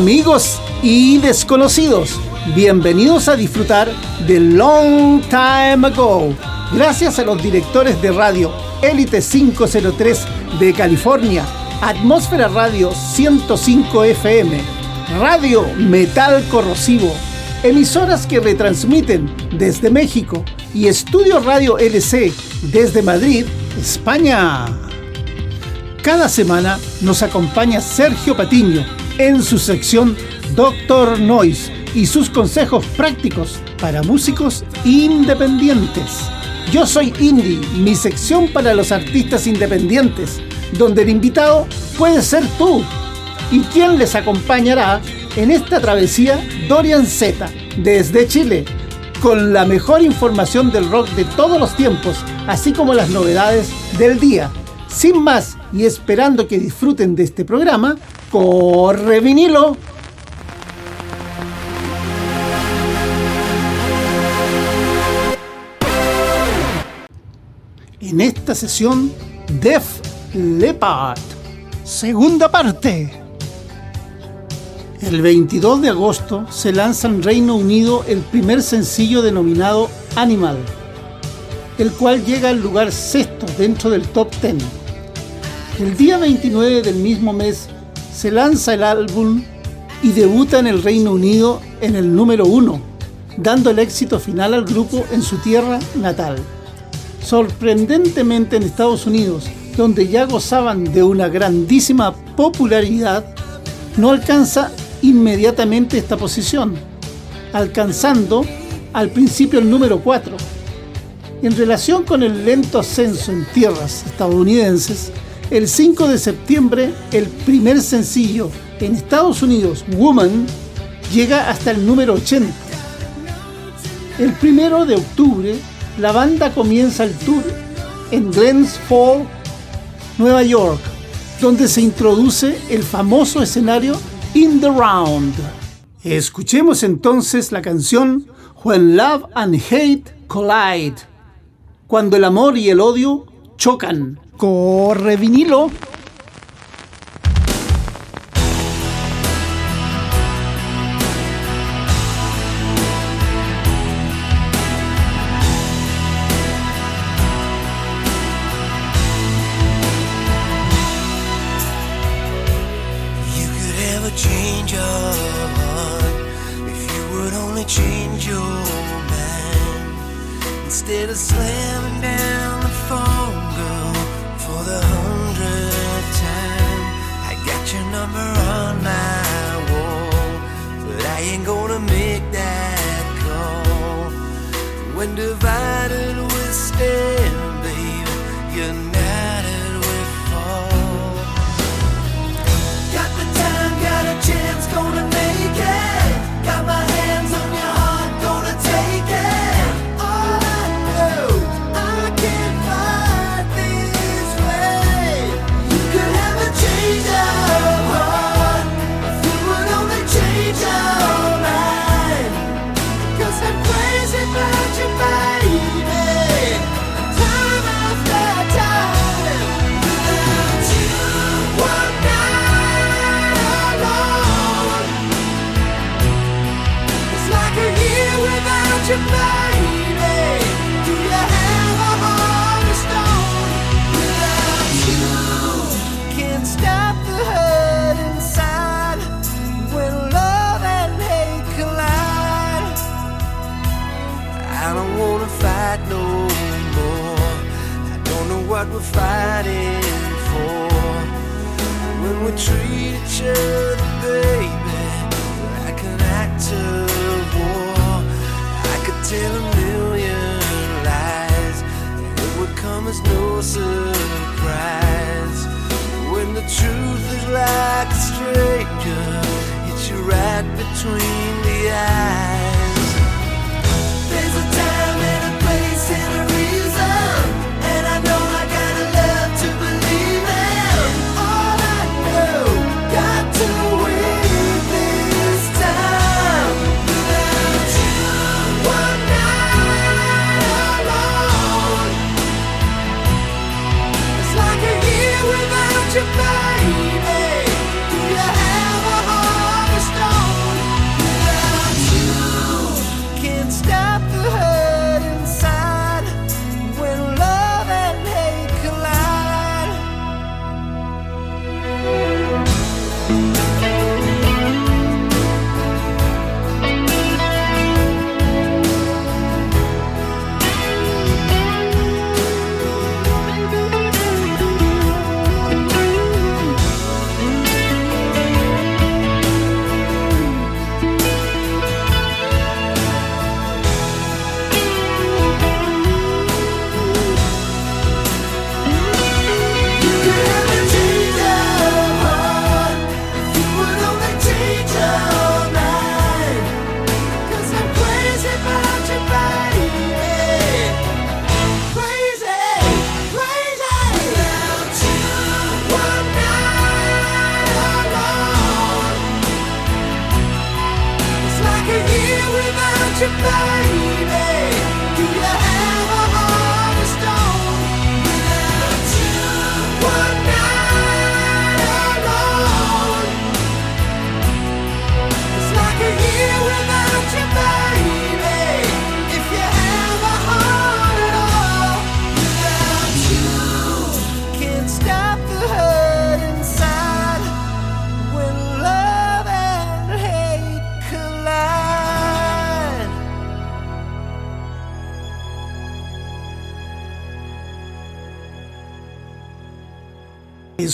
Amigos y desconocidos, bienvenidos a disfrutar de Long Time Ago. Gracias a los directores de radio Elite 503 de California, Atmósfera Radio 105 FM, Radio Metal Corrosivo, emisoras que retransmiten desde México y Estudio Radio LC desde Madrid, España. Cada semana nos acompaña Sergio Patiño en su sección Doctor Noise y sus consejos prácticos para músicos independientes. Yo soy Indie, mi sección para los artistas independientes, donde el invitado puede ser tú. ¿Y quién les acompañará en esta travesía? Dorian Z, desde Chile, con la mejor información del rock de todos los tiempos, así como las novedades del día. Sin más y esperando que disfruten de este programa, corre vinilo. En esta sesión, Def Leppard, segunda parte. El 22 de agosto se lanza en Reino Unido el primer sencillo denominado Animal, el cual llega al lugar sexto dentro del top 10. El día 29 del mismo mes se lanza el álbum y debuta en el Reino Unido en el número 1, dando el éxito final al grupo en su tierra natal. Sorprendentemente en Estados Unidos, donde ya gozaban de una grandísima popularidad, no alcanza inmediatamente esta posición, alcanzando al principio el número 4. En relación con el lento ascenso en tierras estadounidenses, el 5 de septiembre el primer sencillo en Estados Unidos, Woman, llega hasta el número 80. El primero de octubre, la banda comienza el tour en Glens Falls, Nueva York, donde se introduce el famoso escenario In the Round. Escuchemos entonces la canción When Love and Hate Collide, cuando el amor y el odio chocan. Corre vinilo.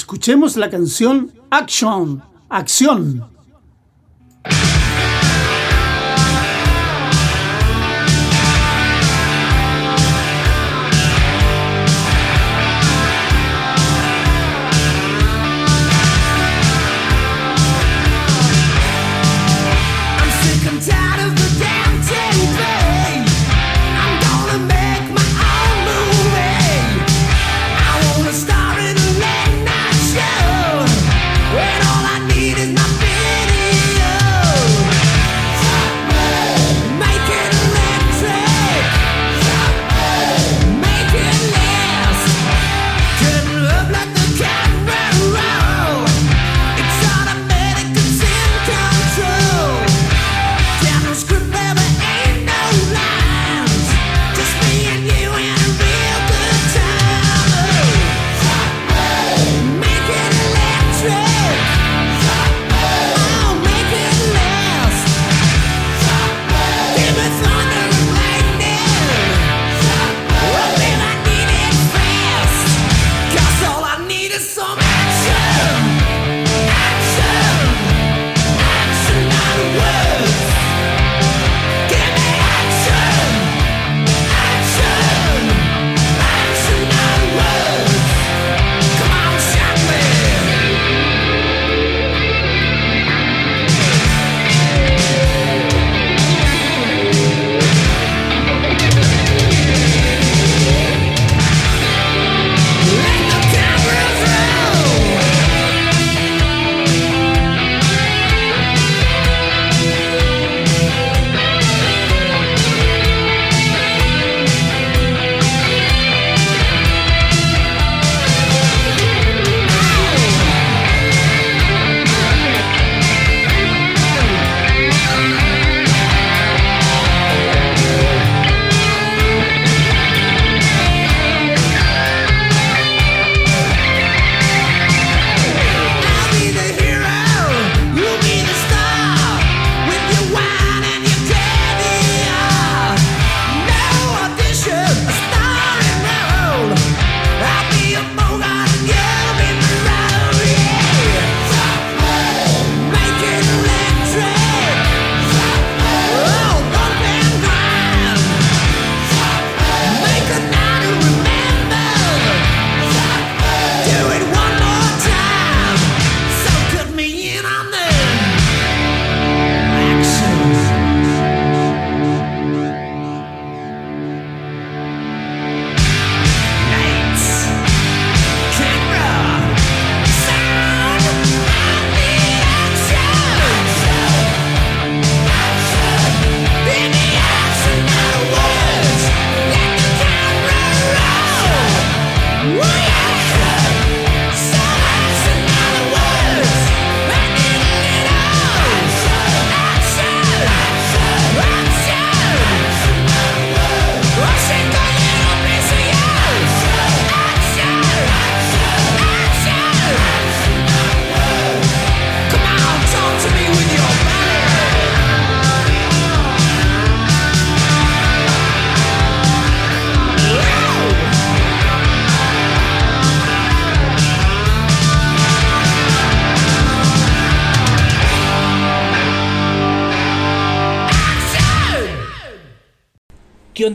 Escuchemos la canción Action, Acción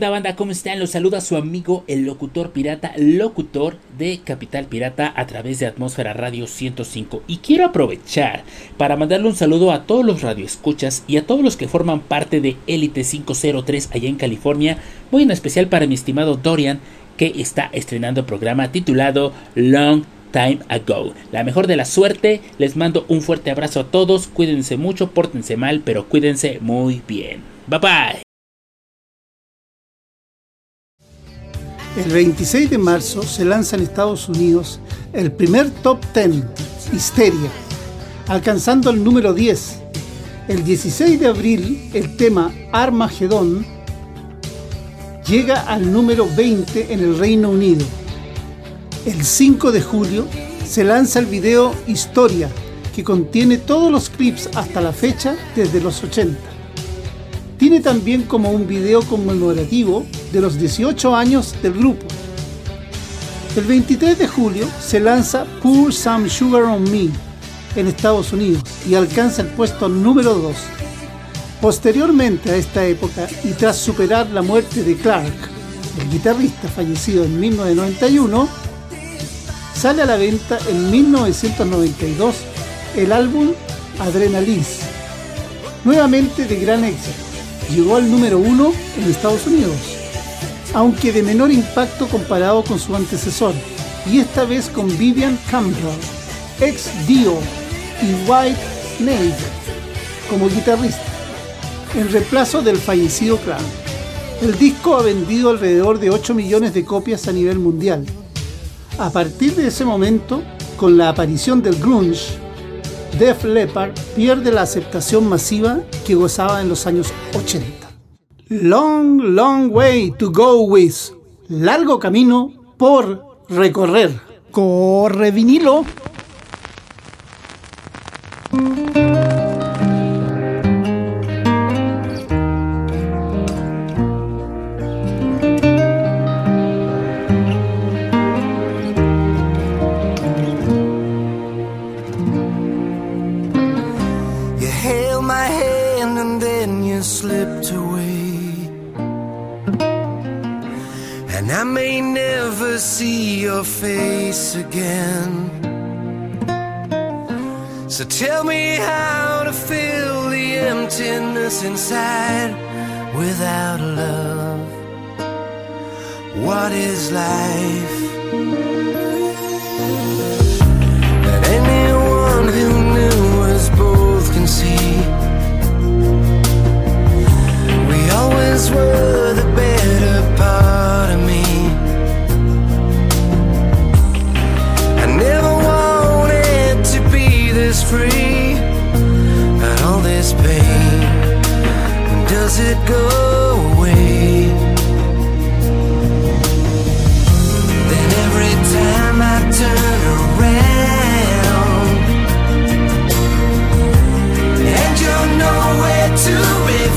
banda? ¿Cómo están? Los saluda su amigo el locutor pirata, locutor de Capital Pirata a través de Atmósfera Radio 105. Y quiero aprovechar para mandarle un saludo a todos los radioescuchas y a todos los que forman parte de Elite 503 allá en California. Muy en especial para mi estimado Dorian que está estrenando programa titulado Long Time Ago. La mejor de la suerte, les mando un fuerte abrazo a todos, cuídense mucho, pórtense mal, pero cuídense muy bien. Bye bye. El 26 de marzo se lanza en Estados Unidos el primer top 10, Histeria, alcanzando el número 10. El 16 de abril el tema Armagedón llega al número 20 en el Reino Unido. El 5 de julio se lanza el video Historia, que contiene todos los clips hasta la fecha desde los 80. Tiene también como un video conmemorativo de los 18 años del grupo. El 23 de julio se lanza Pour Some Sugar on Me en Estados Unidos y alcanza el puesto número 2. Posteriormente a esta época y tras superar la muerte de Clark, el guitarrista fallecido en 1991, sale a la venta en 1992 el álbum Adrenaline, nuevamente de gran éxito. Llegó al número 1 en Estados Unidos, aunque de menor impacto comparado con su antecesor, y esta vez con Vivian Campbell, ex Dio y White Snake como guitarrista, en reemplazo del fallecido Clark. El disco ha vendido alrededor de 8 millones de copias a nivel mundial. A partir de ese momento, con la aparición del grunge, Def Leppard pierde la aceptación masiva que gozaba en los años 80. Long, long way to go with. Largo camino por recorrer. Corre vinilo. Face again. So tell me how to fill the emptiness inside without love. What is life? And anyone who knew us both can see. We always were the better part free and all this pain? Does it go away? Then every time I turn around and you're nowhere to be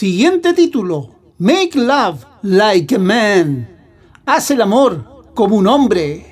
Siguiente título, Make Love Like a Man. Haz el amor como un hombre.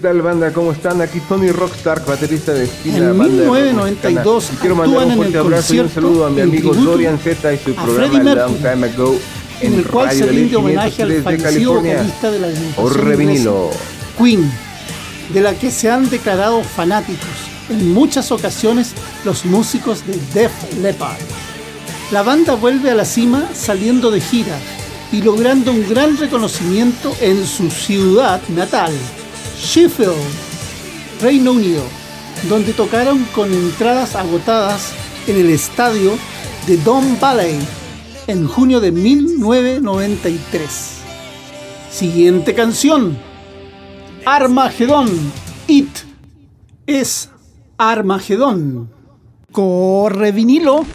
Tal banda? ¿Cómo están? Aquí Tony Rockstar, baterista de Espina. En 1992 quiero mandar un fuerte abrazo y un saludo a mi amigo Dorian Z y su programa Long Time Ago en, el cual se rinde homenaje al fallecido vocalista de la Orrevinilo. Queen, de la que se han declarado fanáticos en muchas ocasiones los músicos de Def Leppard. La banda vuelve a la cima saliendo de gira y logrando un gran reconocimiento en su ciudad natal, Sheffield, Reino Unido, donde tocaron con entradas agotadas en el estadio de Don Valley en junio de 1993. Siguiente canción. Armagedón. It es Armagedón. Corre vinilo.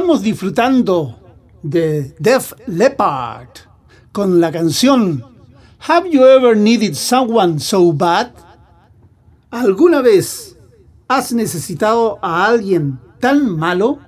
Estamos disfrutando de Def Leppard con la canción Have You Ever Needed Someone So Bad? ¿Alguna vez has necesitado a alguien tan malo?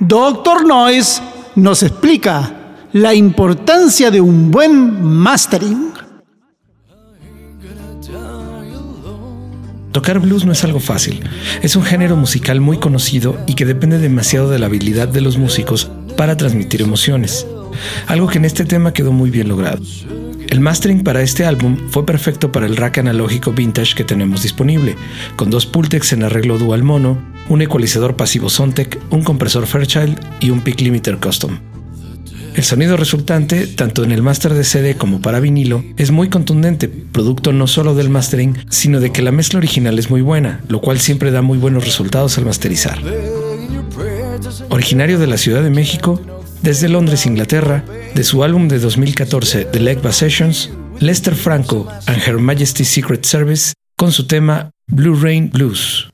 Doctor Noyes nos explica la importancia de un buen mastering. Tocar blues no es algo fácil. Es un género musical muy conocido y que depende demasiado de la habilidad de los músicos para transmitir emociones. Algo que en este tema quedó muy bien logrado. El mastering para este álbum fue perfecto para el rack analógico vintage que tenemos disponible, con dos Pultex en arreglo dual mono, un ecualizador pasivo Sontec, un compresor Fairchild y un Peak Limiter Custom. El sonido resultante, tanto en el máster de CD como para vinilo, es muy contundente, producto no solo del mastering, sino de que la mezcla original es muy buena, lo cual siempre da muy buenos resultados al masterizar. Originario de la Ciudad de México, desde Londres, Inglaterra, de su álbum de 2014 The Legba Sessions, Lester Franco and Her Majesty's Secret Service con su tema Blue Rain Blues.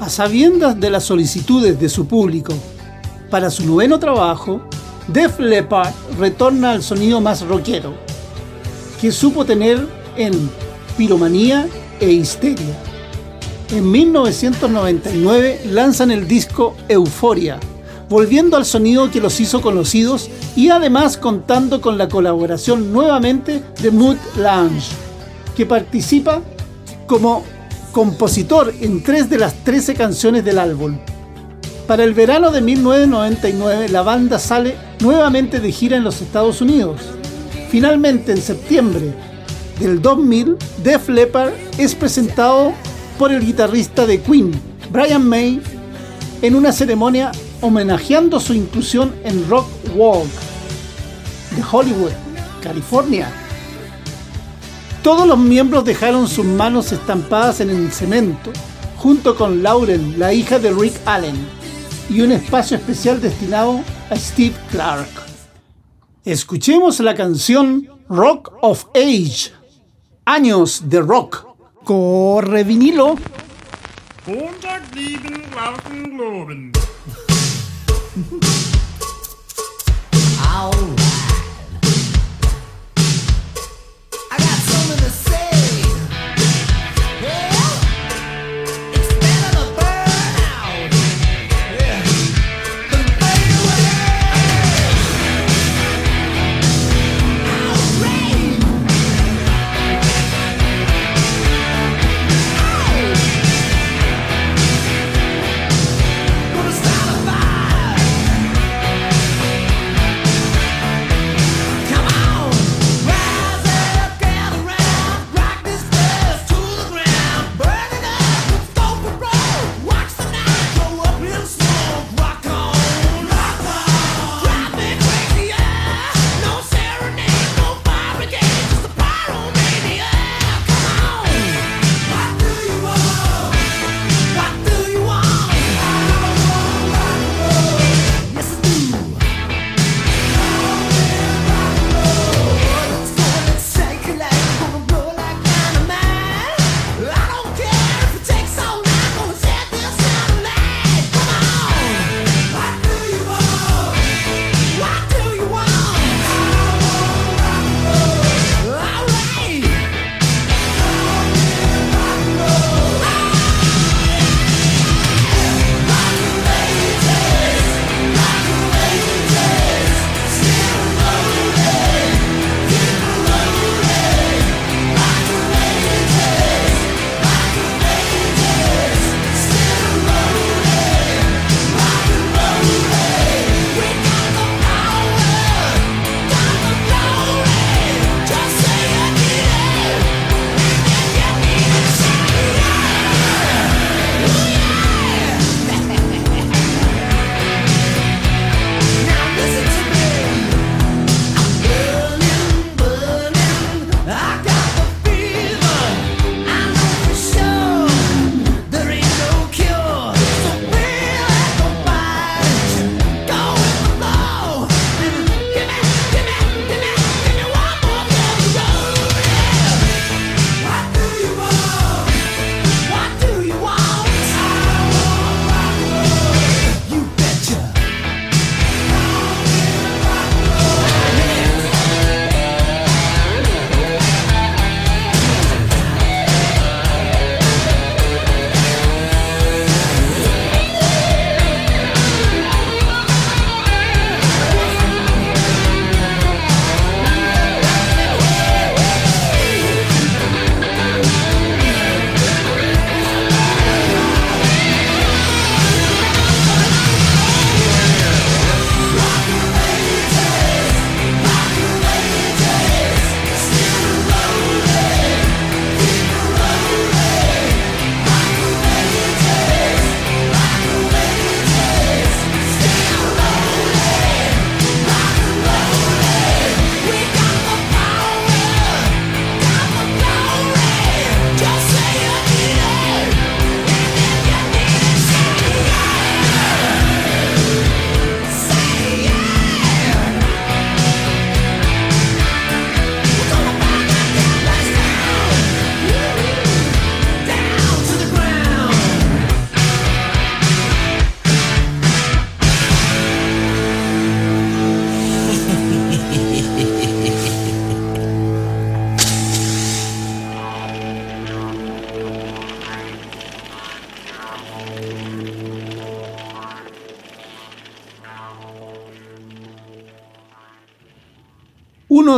A sabiendas de las solicitudes de su público para su noveno trabajo, Def Leppard retorna al sonido más rockero que supo tener en Piromanía e Histeria. En 1999 lanzan el disco Euforia volviendo al sonido que los hizo conocidos y además contando con la colaboración nuevamente de Mood Lounge, que participa como compositor en tres de las 13 canciones del álbum. Para el verano de 1999 la banda sale nuevamente de gira en los Estados Unidos. Finalmente en septiembre del 2000, Def Leppard es presentado por el guitarrista de Queen, Brian May, en una ceremonia homenajeando su inclusión en Rock Walk de Hollywood, California. Todos los miembros dejaron sus manos estampadas en el cemento, junto con Lauren, la hija de Rick Allen, y un espacio especial destinado a Steve Clark. Escuchemos la canción Rock of Age, años de rock. Corre vinilo. Aula.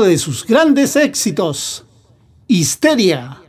De sus grandes éxitos, Histeria.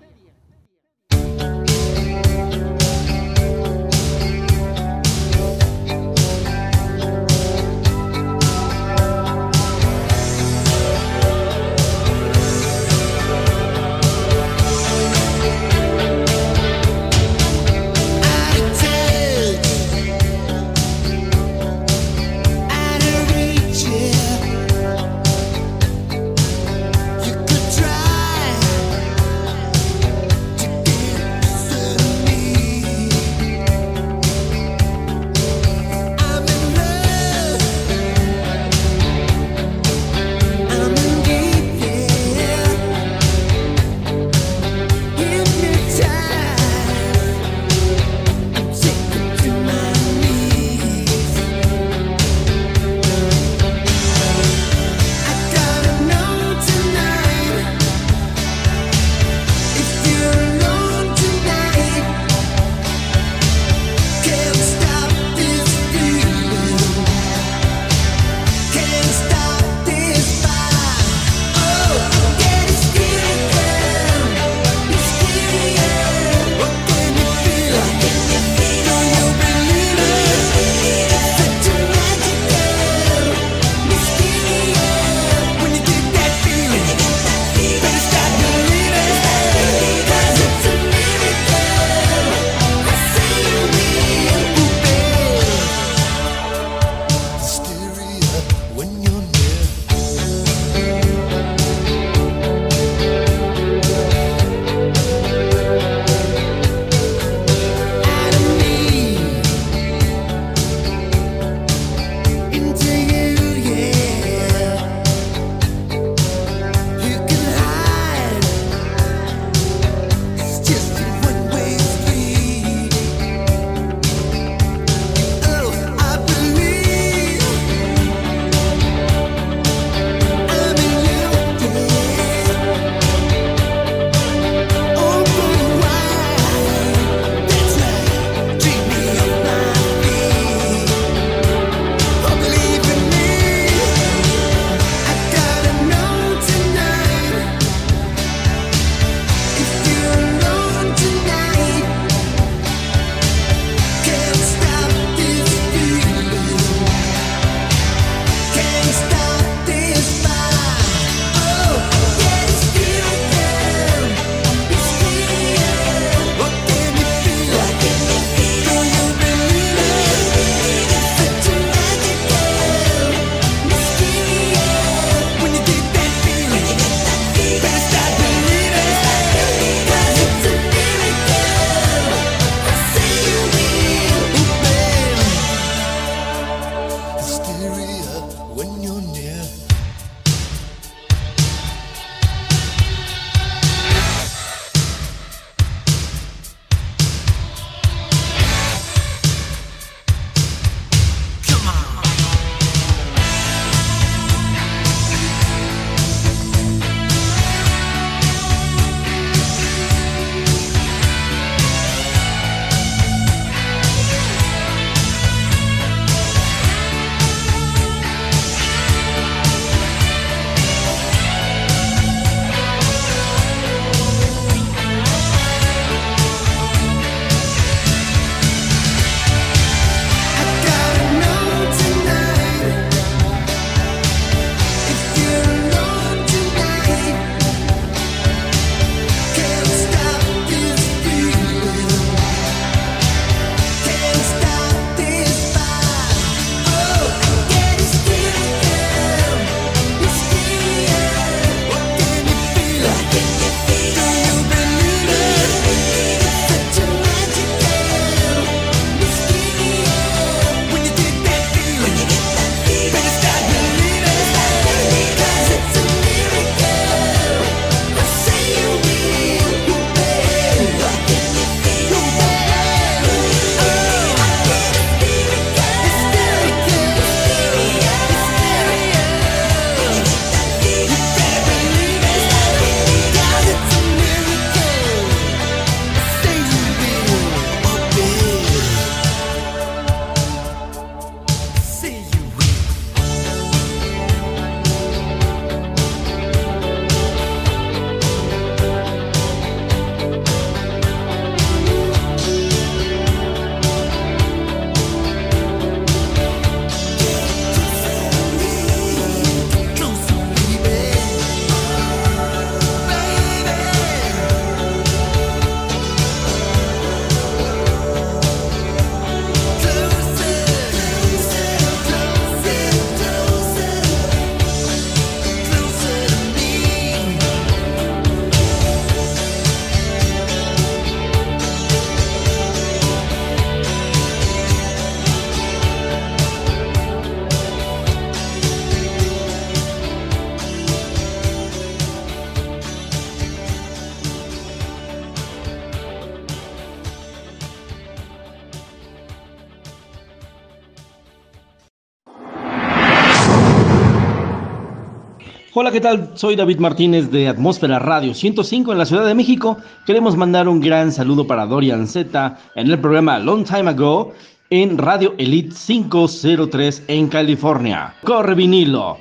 Hola, ¿qué tal? Soy David Martínez de Atmósfera Radio 105 en la Ciudad de México. Queremos mandar un gran saludo para Dorian Z en el programa Long Time Ago en Radio Elite 503 en California. Corre vinilo.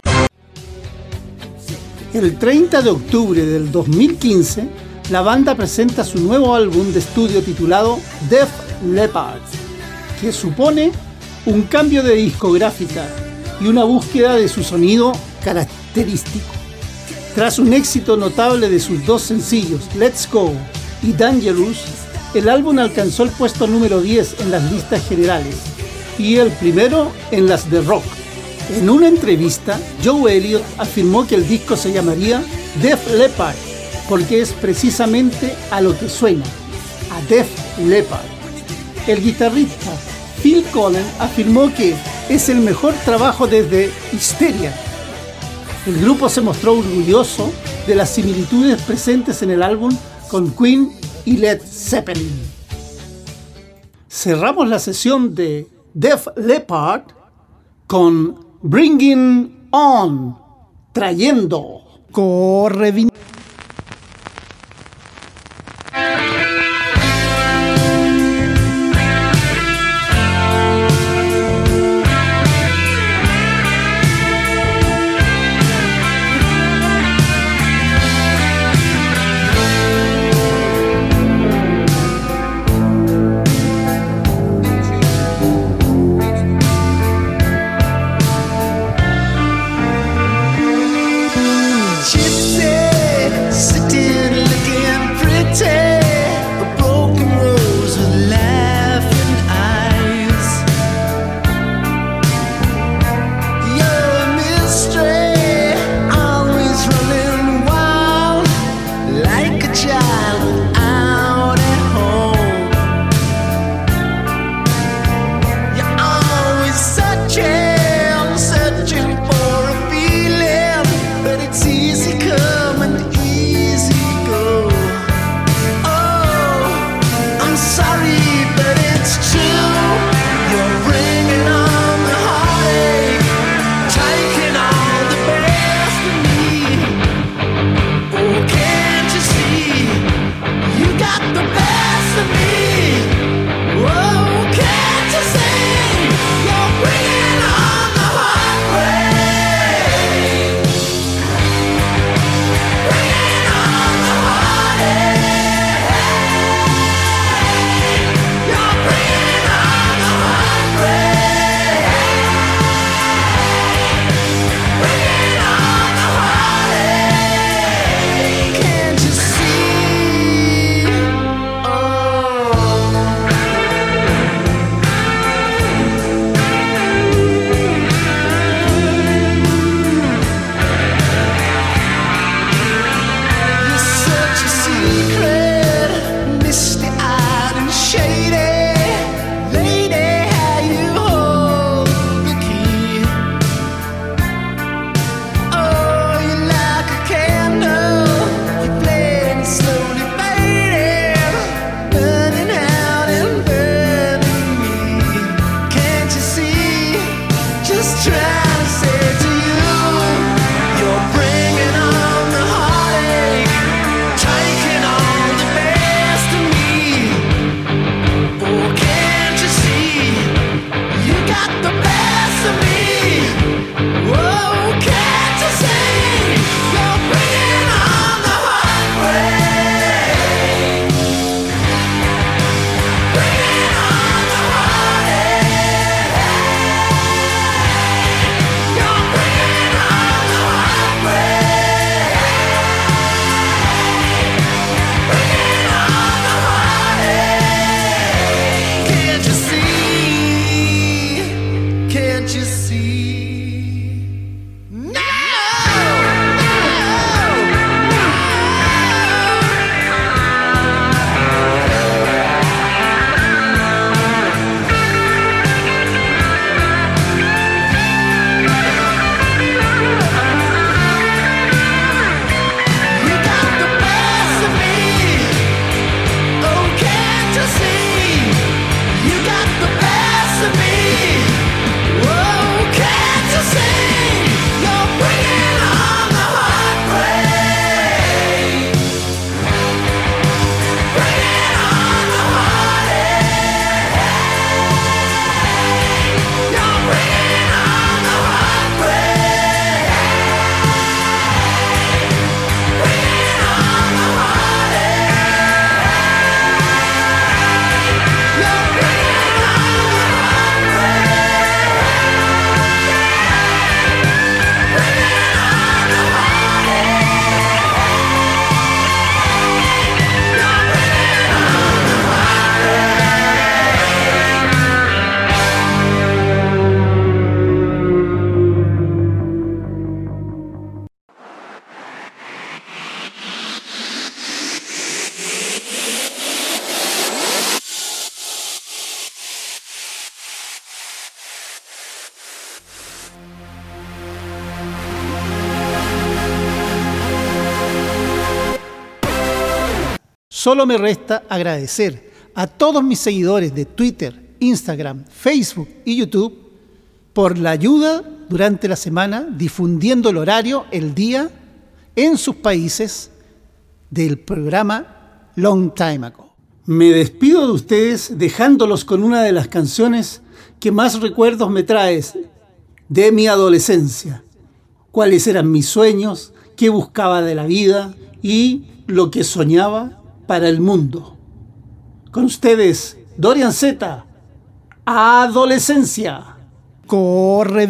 El 30 de octubre del 2015, la banda presenta su nuevo álbum de estudio titulado Def Leppard, que supone un cambio de discográfica y una búsqueda de su sonido característico. Tras un éxito notable de sus dos sencillos, Let's Go y Dangerous, el álbum alcanzó el puesto número 10 en las listas generales y el primero en las de rock. En una entrevista, Joe Elliott afirmó que el disco se llamaría Def Leppard porque es precisamente a lo que suena, a Def Leppard. El guitarrista Phil Collins afirmó que es el mejor trabajo desde Hysteria el grupo se mostró orgulloso de las similitudes presentes en el álbum con Queen y Led Zeppelin. Cerramos la sesión de Def Leppard con Bringing On, trayendo, corre solo me resta agradecer a todos mis seguidores de Twitter, Instagram, Facebook y YouTube por la ayuda durante la semana difundiendo el horario, el día, en sus países del programa Long Time Ago. Me despido de ustedes dejándolos con una de las canciones que más recuerdos me traes de mi adolescencia, cuáles eran mis sueños, qué buscaba de la vida y lo que soñaba para el mundo. Con ustedes, Dorian Z, Adolescencia. Corre,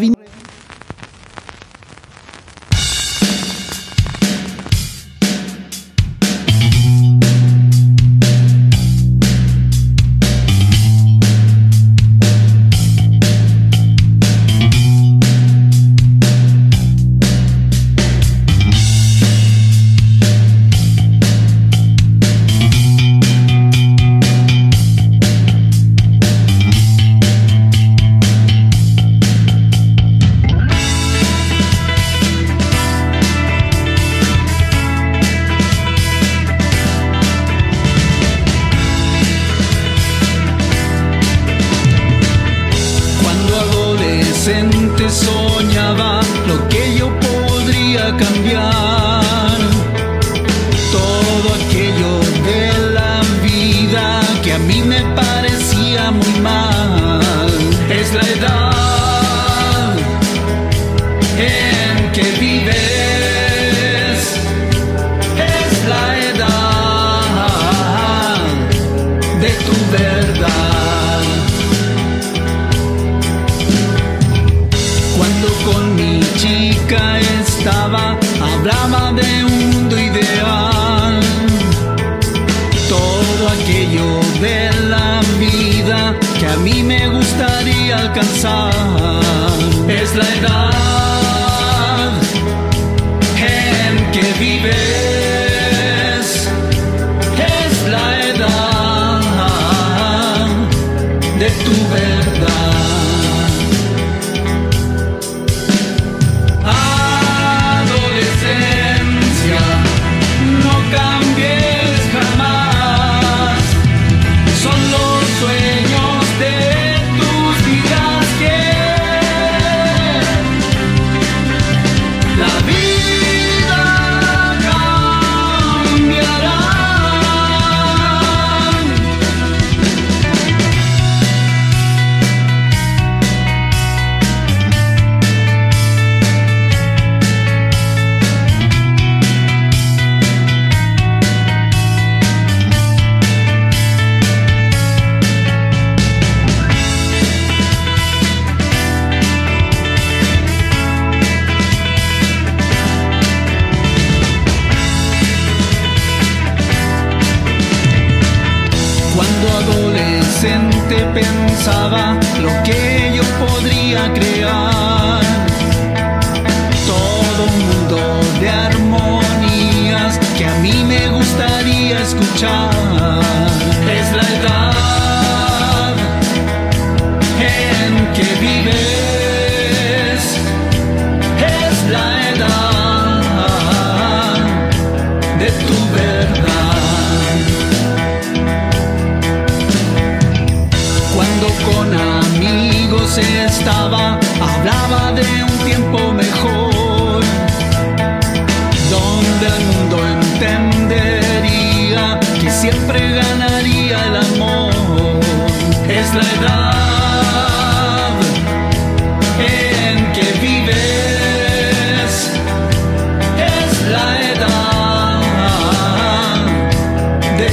tu verdad.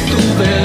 tu vês. É